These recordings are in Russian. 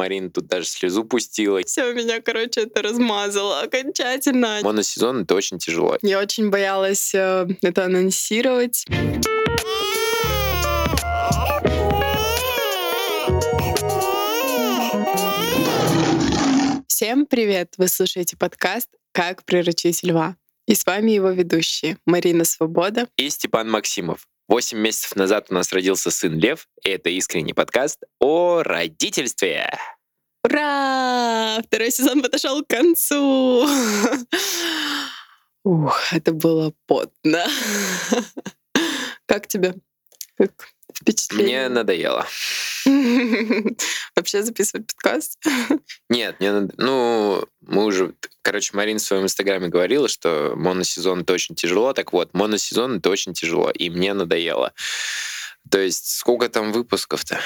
Марина тут даже слезу пустила. Все, меня, короче, это размазало окончательно. Моносезон — это очень тяжело. Я очень боялась э, это анонсировать. Всем привет! Вы слушаете подкаст «Как приручить льва». И с вами его ведущие Марина Свобода и Степан Максимов. Восемь месяцев назад у нас родился сын Лев, и это искренний подкаст о родительстве. Ура! Второй сезон подошел к концу. Ух, это было потно. Как тебе? Как впечатление? Мне надоело. Вообще записывать подкаст? Нет, мне надо... Ну, мы уже... Короче, Марин в своем инстаграме говорила, что моносезон — это очень тяжело. Так вот, моносезон — это очень тяжело, и мне надоело. То есть сколько там выпусков-то?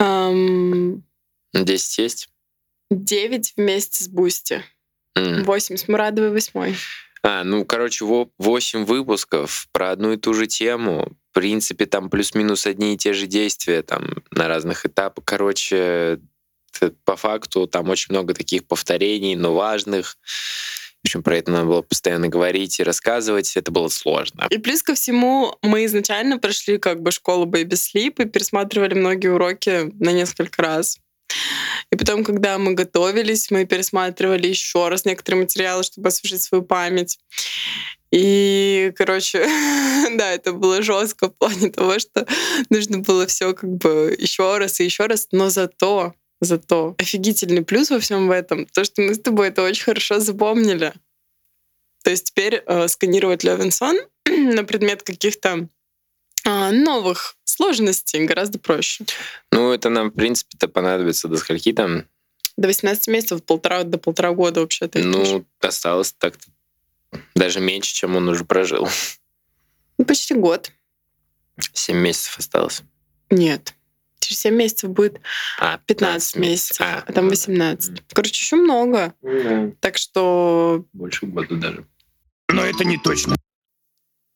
Um, 10 есть? 9 вместе с Бусти. Mm. 8 с Мурадовой восьмой. А, ну, короче, 8 выпусков про одну и ту же тему. В принципе, там плюс-минус одни и те же действия там на разных этапах. Короче, по факту там очень много таких повторений, но важных. В общем, про это надо было постоянно говорить и рассказывать. Это было сложно. И плюс ко всему, мы изначально прошли как бы школу Baby Sleep и пересматривали многие уроки на несколько раз. И потом, когда мы готовились, мы пересматривали еще раз некоторые материалы, чтобы освежить свою память. И, короче, да, это было жестко в плане того, что нужно было все как бы еще раз и еще раз, но зато Зато офигительный плюс во всем этом, то, что мы с тобой это очень хорошо запомнили. То есть теперь э, сканировать Левинсон на предмет каких-то э, новых сложностей гораздо проще. Ну, это нам, в принципе-то, понадобится до скольки там? До 18 месяцев, полтора, до полтора года вообще-то. Ну, осталось так-то даже меньше, чем он уже прожил. Ну, почти год. Семь месяцев осталось. Нет. Через 7 месяцев будет а, 15, 15 месяцев, а, а там 18. Ну, Короче, еще много. Да. Так что... Больше года даже. Но это не точно.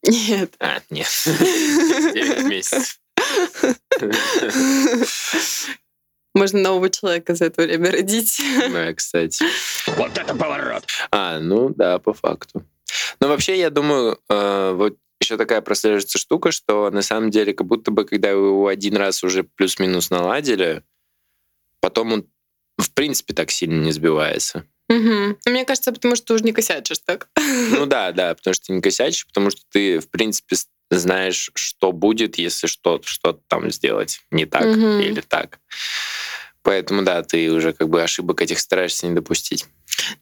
Нет. А, нет. 9 месяцев. Можно нового человека за это время родить. Да, кстати. Вот это поворот. А, ну да, по факту. Но вообще, я думаю, э, вот еще такая прослеживается штука, что на самом деле как будто бы, когда вы его один раз уже плюс-минус наладили, потом он в принципе так сильно не сбивается. Угу. Мне кажется, потому что ты уже не косячишь так. Ну да, да, потому что ты не косячишь, потому что ты, в принципе, знаешь, что будет, если что-то что там сделать не так угу. или так. Поэтому да, ты уже как бы ошибок этих стараешься не допустить.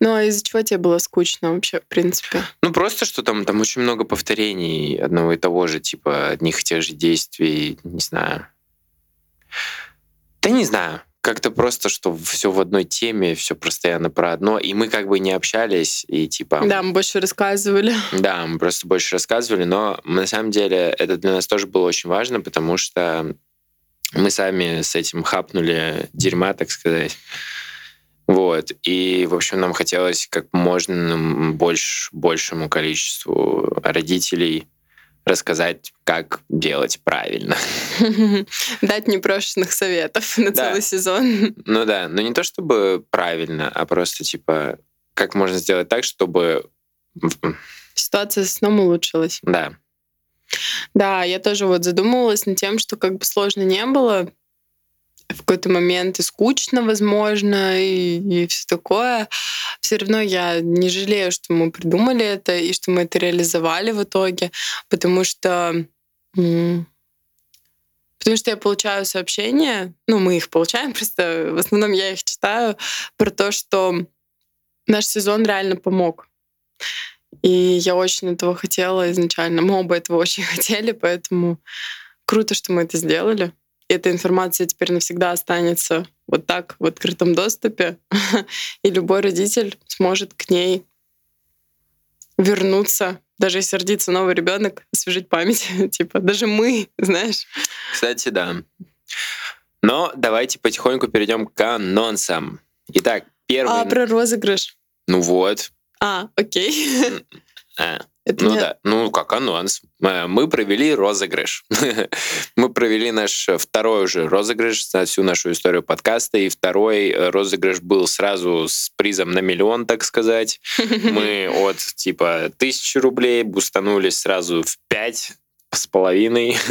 Ну а из-за чего тебе было скучно вообще, в принципе? Ну просто, что там, там очень много повторений одного и того же, типа одних и тех же действий, не знаю. Да не знаю. Как-то просто, что все в одной теме, все постоянно про одно, и мы как бы не общались, и типа... Да, мы больше рассказывали. Да, мы просто больше рассказывали, но на самом деле это для нас тоже было очень важно, потому что мы сами с этим хапнули дерьма, так сказать. Вот. И, в общем, нам хотелось как можно больше, большему количеству родителей рассказать, как делать правильно. Дать непрошенных советов на целый сезон. Ну да, но не то чтобы правильно, а просто типа, как можно сделать так, чтобы... Ситуация с сном улучшилась. Да. Да, я тоже вот задумывалась над тем, что как бы сложно не было, в какой-то момент и скучно, возможно, и, и все такое. Все равно я не жалею, что мы придумали это и что мы это реализовали в итоге, потому что Потому что я получаю сообщения, ну, мы их получаем, просто в основном я их читаю, про то, что наш сезон реально помог. И я очень этого хотела изначально. Мы оба этого очень хотели, поэтому круто, что мы это сделали. И эта информация теперь навсегда останется вот так в открытом доступе. И любой родитель сможет к ней вернуться, даже если родится новый ребенок, освежить память. типа, даже мы, знаешь. Кстати, да. Но давайте потихоньку перейдем к анонсам. Итак, первый... А, про розыгрыш. Ну вот. А, окей. А. Это Ну не- да, ну как анонс. Э, Мы провели розыгрыш. Мы провели наш второй уже розыгрыш за всю нашу историю подкаста. И второй э, розыгрыш был сразу с призом на миллион, так сказать. Мы от типа тысячи рублей бустанулись сразу в пять с половиной.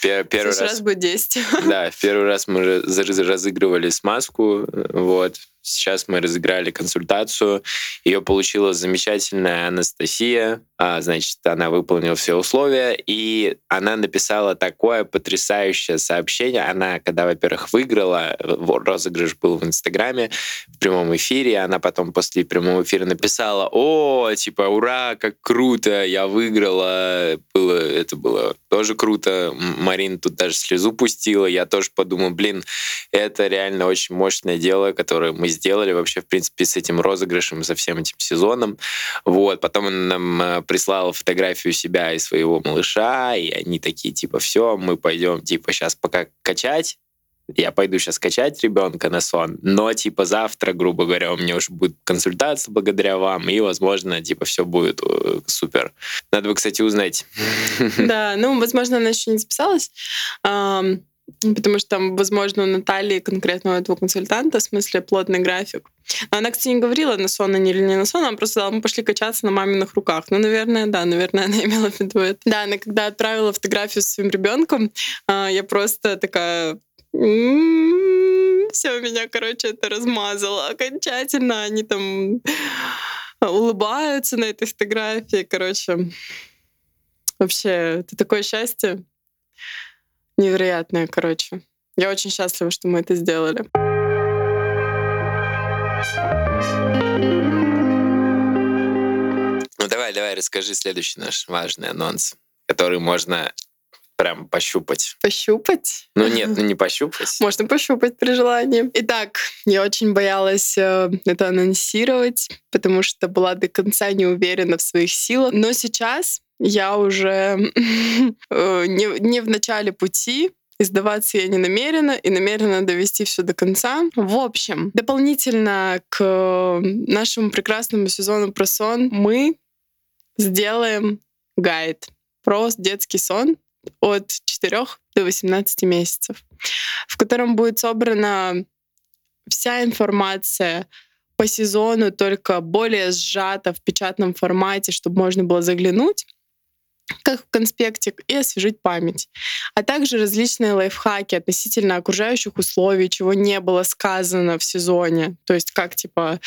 Первый раз будет 10. да, в первый раз мы разыгрывали смазку, э, вот. Сейчас мы разыграли консультацию. Ее получила замечательная Анастасия. А, значит, она выполнила все условия, и она написала такое потрясающее сообщение. Она, когда, во-первых, выиграла, э, розыгрыш был в Инстаграме, в прямом эфире, она потом после прямого эфира написала, о, типа, ура, как круто, я выиграла. Было, это было тоже круто. М- Марина тут даже слезу пустила. Я тоже подумал, блин, это реально очень мощное дело, которое мы сделали вообще, в принципе, с этим розыгрышем, со всем этим сезоном. Вот. Потом она нам э, прислала фотографию себя и своего малыша, и они такие, типа, все, мы пойдем, типа, сейчас пока качать, я пойду сейчас качать ребенка на сон, но типа завтра, грубо говоря, у меня уже будет консультация благодаря вам, и, возможно, типа все будет э, супер. Надо бы, кстати, узнать. Да, ну, возможно, она еще не записалась, потому что там, возможно, у Натальи конкретно у этого консультанта, в смысле, плотный график. Но она, кстати, не говорила, на сон они или не на сон, она просто сказала, мы пошли качаться на маминых руках. Ну, наверное, да, наверное, она имела в виду это. Да, она когда отправила фотографию с своим ребенком, я просто такая... Все, меня, короче, это размазало окончательно. Они там улыбаются на этой фотографии, короче. Вообще, это такое счастье невероятное, короче. Я очень счастлива, что мы это сделали. Ну давай, давай, расскажи следующий наш важный анонс, который можно прям пощупать. Пощупать? Ну нет, ну не пощупать. Можно пощупать при желании. Итак, я очень боялась э, это анонсировать, потому что была до конца не уверена в своих силах. Но сейчас я уже э, не, не в начале пути, и сдаваться я не намерена, и намерена довести все до конца. В общем, дополнительно к нашему прекрасному сезону про сон мы сделаем гайд про детский сон от 4 до 18 месяцев, в котором будет собрана вся информация по сезону, только более сжата в печатном формате, чтобы можно было заглянуть как в конспектик, и освежить память. А также различные лайфхаки относительно окружающих условий, чего не было сказано в сезоне. То есть как, типа,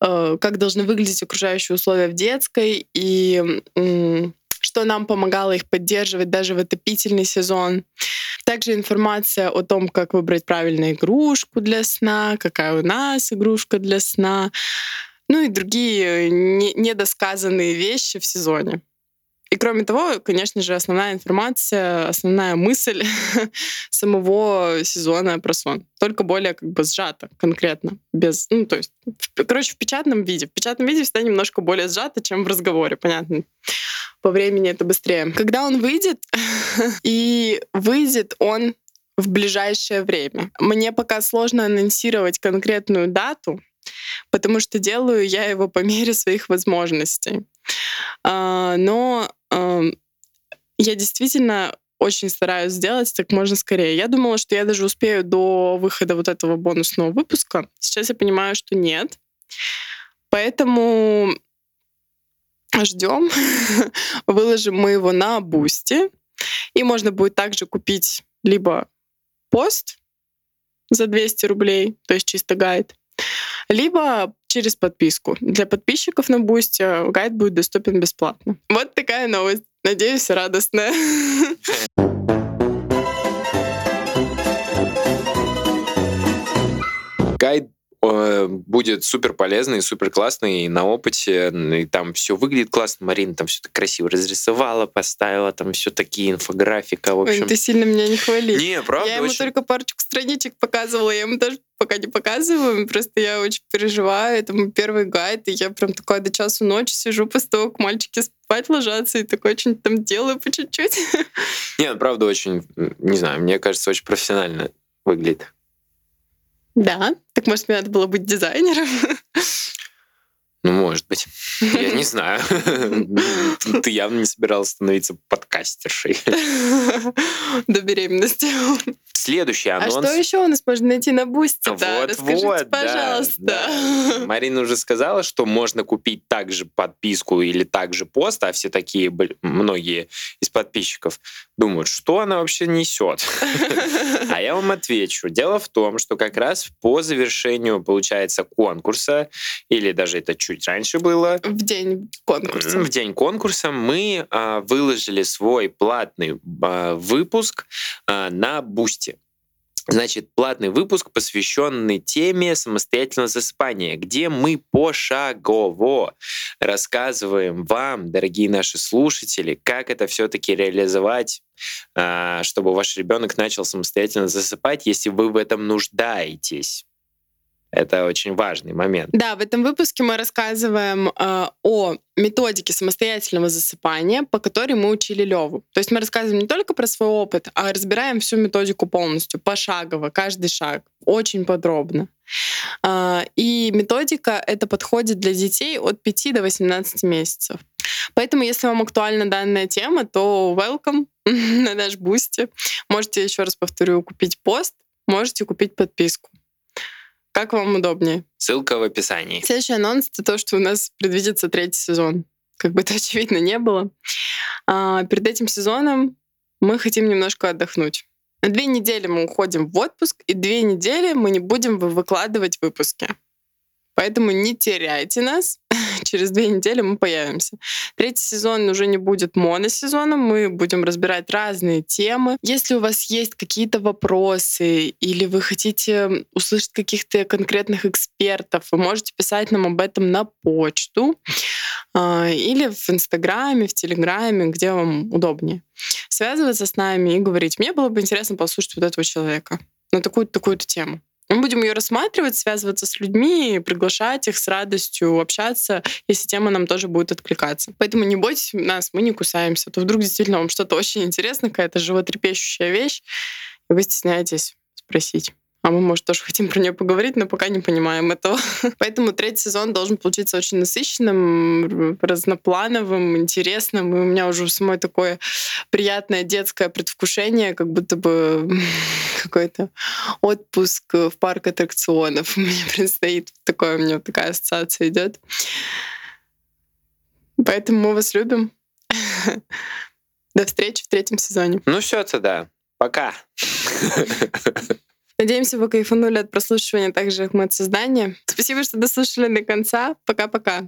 э, как должны выглядеть окружающие условия в детской, и м, что нам помогало их поддерживать даже в отопительный сезон. Также информация о том, как выбрать правильную игрушку для сна, какая у нас игрушка для сна, ну и другие не- недосказанные вещи в сезоне. И кроме того, конечно же, основная информация, основная мысль самого сезона про сон. Только более как бы сжато, конкретно. Без, ну, то есть, в- короче, в печатном виде. В печатном виде всегда немножко более сжато, чем в разговоре, понятно. По времени это быстрее. Когда он выйдет, и выйдет он в ближайшее время. Мне пока сложно анонсировать конкретную дату, потому что делаю я его по мере своих возможностей. А, Но я действительно очень стараюсь сделать как можно скорее. Я думала, что я даже успею до выхода вот этого бонусного выпуска. Сейчас я понимаю, что нет. Поэтому ждем. Выложим мы его на Бусти. И можно будет также купить либо пост за 200 рублей, то есть чисто гайд, либо через подписку. Для подписчиков на Бусти гайд будет доступен бесплатно. Вот такая новость. Надеюсь, радостная. Гайд э, будет супер полезный, супер классный на опыте, и там все выглядит классно. Марина там все так красиво разрисовала, поставила, там все такие инфографика, в Ой, общем. ты сильно меня не хвали. Не, правда, я ему очень- только парочку страничек показывала, я ему даже пока не показываю, просто я очень переживаю. Это мой первый гайд, и я прям такая до часу ночи сижу после того, как мальчики спать ложатся, и такое что-нибудь там делаю по чуть-чуть. Не, ну, правда, очень, не знаю, мне кажется, очень профессионально выглядит. Да, так может мне надо было быть дизайнером? Ну, может быть. Я не знаю. Ты явно не собиралась становиться подкастершей. До беременности. Следующий А анонс. что еще у нас можно найти на Бусти? Вот, вот, пожалуйста. да. Марина уже сказала, что можно купить также подписку или также пост, а все такие, многие из подписчиков думают, что она вообще несет. А я вам отвечу. Дело в том, что как раз по завершению, получается, конкурса, или даже это чуть раньше было, В день конкурса. в день конкурса мы а, выложили свой платный а, выпуск а, на Бусти. Значит, платный выпуск, посвященный теме самостоятельного засыпания, где мы пошагово рассказываем вам, дорогие наши слушатели, как это все-таки реализовать, а, чтобы ваш ребенок начал самостоятельно засыпать, если вы в этом нуждаетесь. Это очень важный момент. Да, в этом выпуске мы рассказываем э, о методике самостоятельного засыпания, по которой мы учили Леву. То есть мы рассказываем не только про свой опыт, а разбираем всю методику полностью, пошагово, каждый шаг, очень подробно. А, И методика это подходит для детей от 5 до 18 месяцев. Поэтому, если вам актуальна данная тема, то welcome на наш бусти. Можете, еще раз повторю, купить пост, можете купить подписку. Как вам удобнее? Ссылка в описании. Следующий анонс — это то, что у нас предвидится третий сезон. Как бы это очевидно не было. А, перед этим сезоном мы хотим немножко отдохнуть. На две недели мы уходим в отпуск, и две недели мы не будем вы- выкладывать выпуски. Поэтому не теряйте нас. Через две недели мы появимся. Третий сезон уже не будет моносезоном. Мы будем разбирать разные темы. Если у вас есть какие-то вопросы или вы хотите услышать каких-то конкретных экспертов, вы можете писать нам об этом на почту а, или в Инстаграме, в Телеграме, где вам удобнее. Связываться с нами и говорить, мне было бы интересно послушать вот этого человека на такую-то такую-то тему. Мы будем ее рассматривать, связываться с людьми, приглашать их с радостью, общаться, если тема нам тоже будет откликаться. Поэтому не бойтесь нас, мы не кусаемся. То вдруг действительно вам что-то очень интересно, какая-то животрепещущая вещь, и вы стесняетесь спросить. А мы, может, тоже хотим про нее поговорить, но пока не понимаем этого. Поэтому третий сезон должен получиться очень насыщенным, разноплановым, интересным. И у меня уже самой такое приятное детское предвкушение, как будто бы какой-то отпуск в парк аттракционов. Мне предстоит такое, у меня такая ассоциация идет. Поэтому мы вас любим. До встречи в третьем сезоне. Ну все тогда. Пока. Надеемся, вы кайфанули от прослушивания так же, как мы от создания. Спасибо, что дослушали до конца. Пока-пока.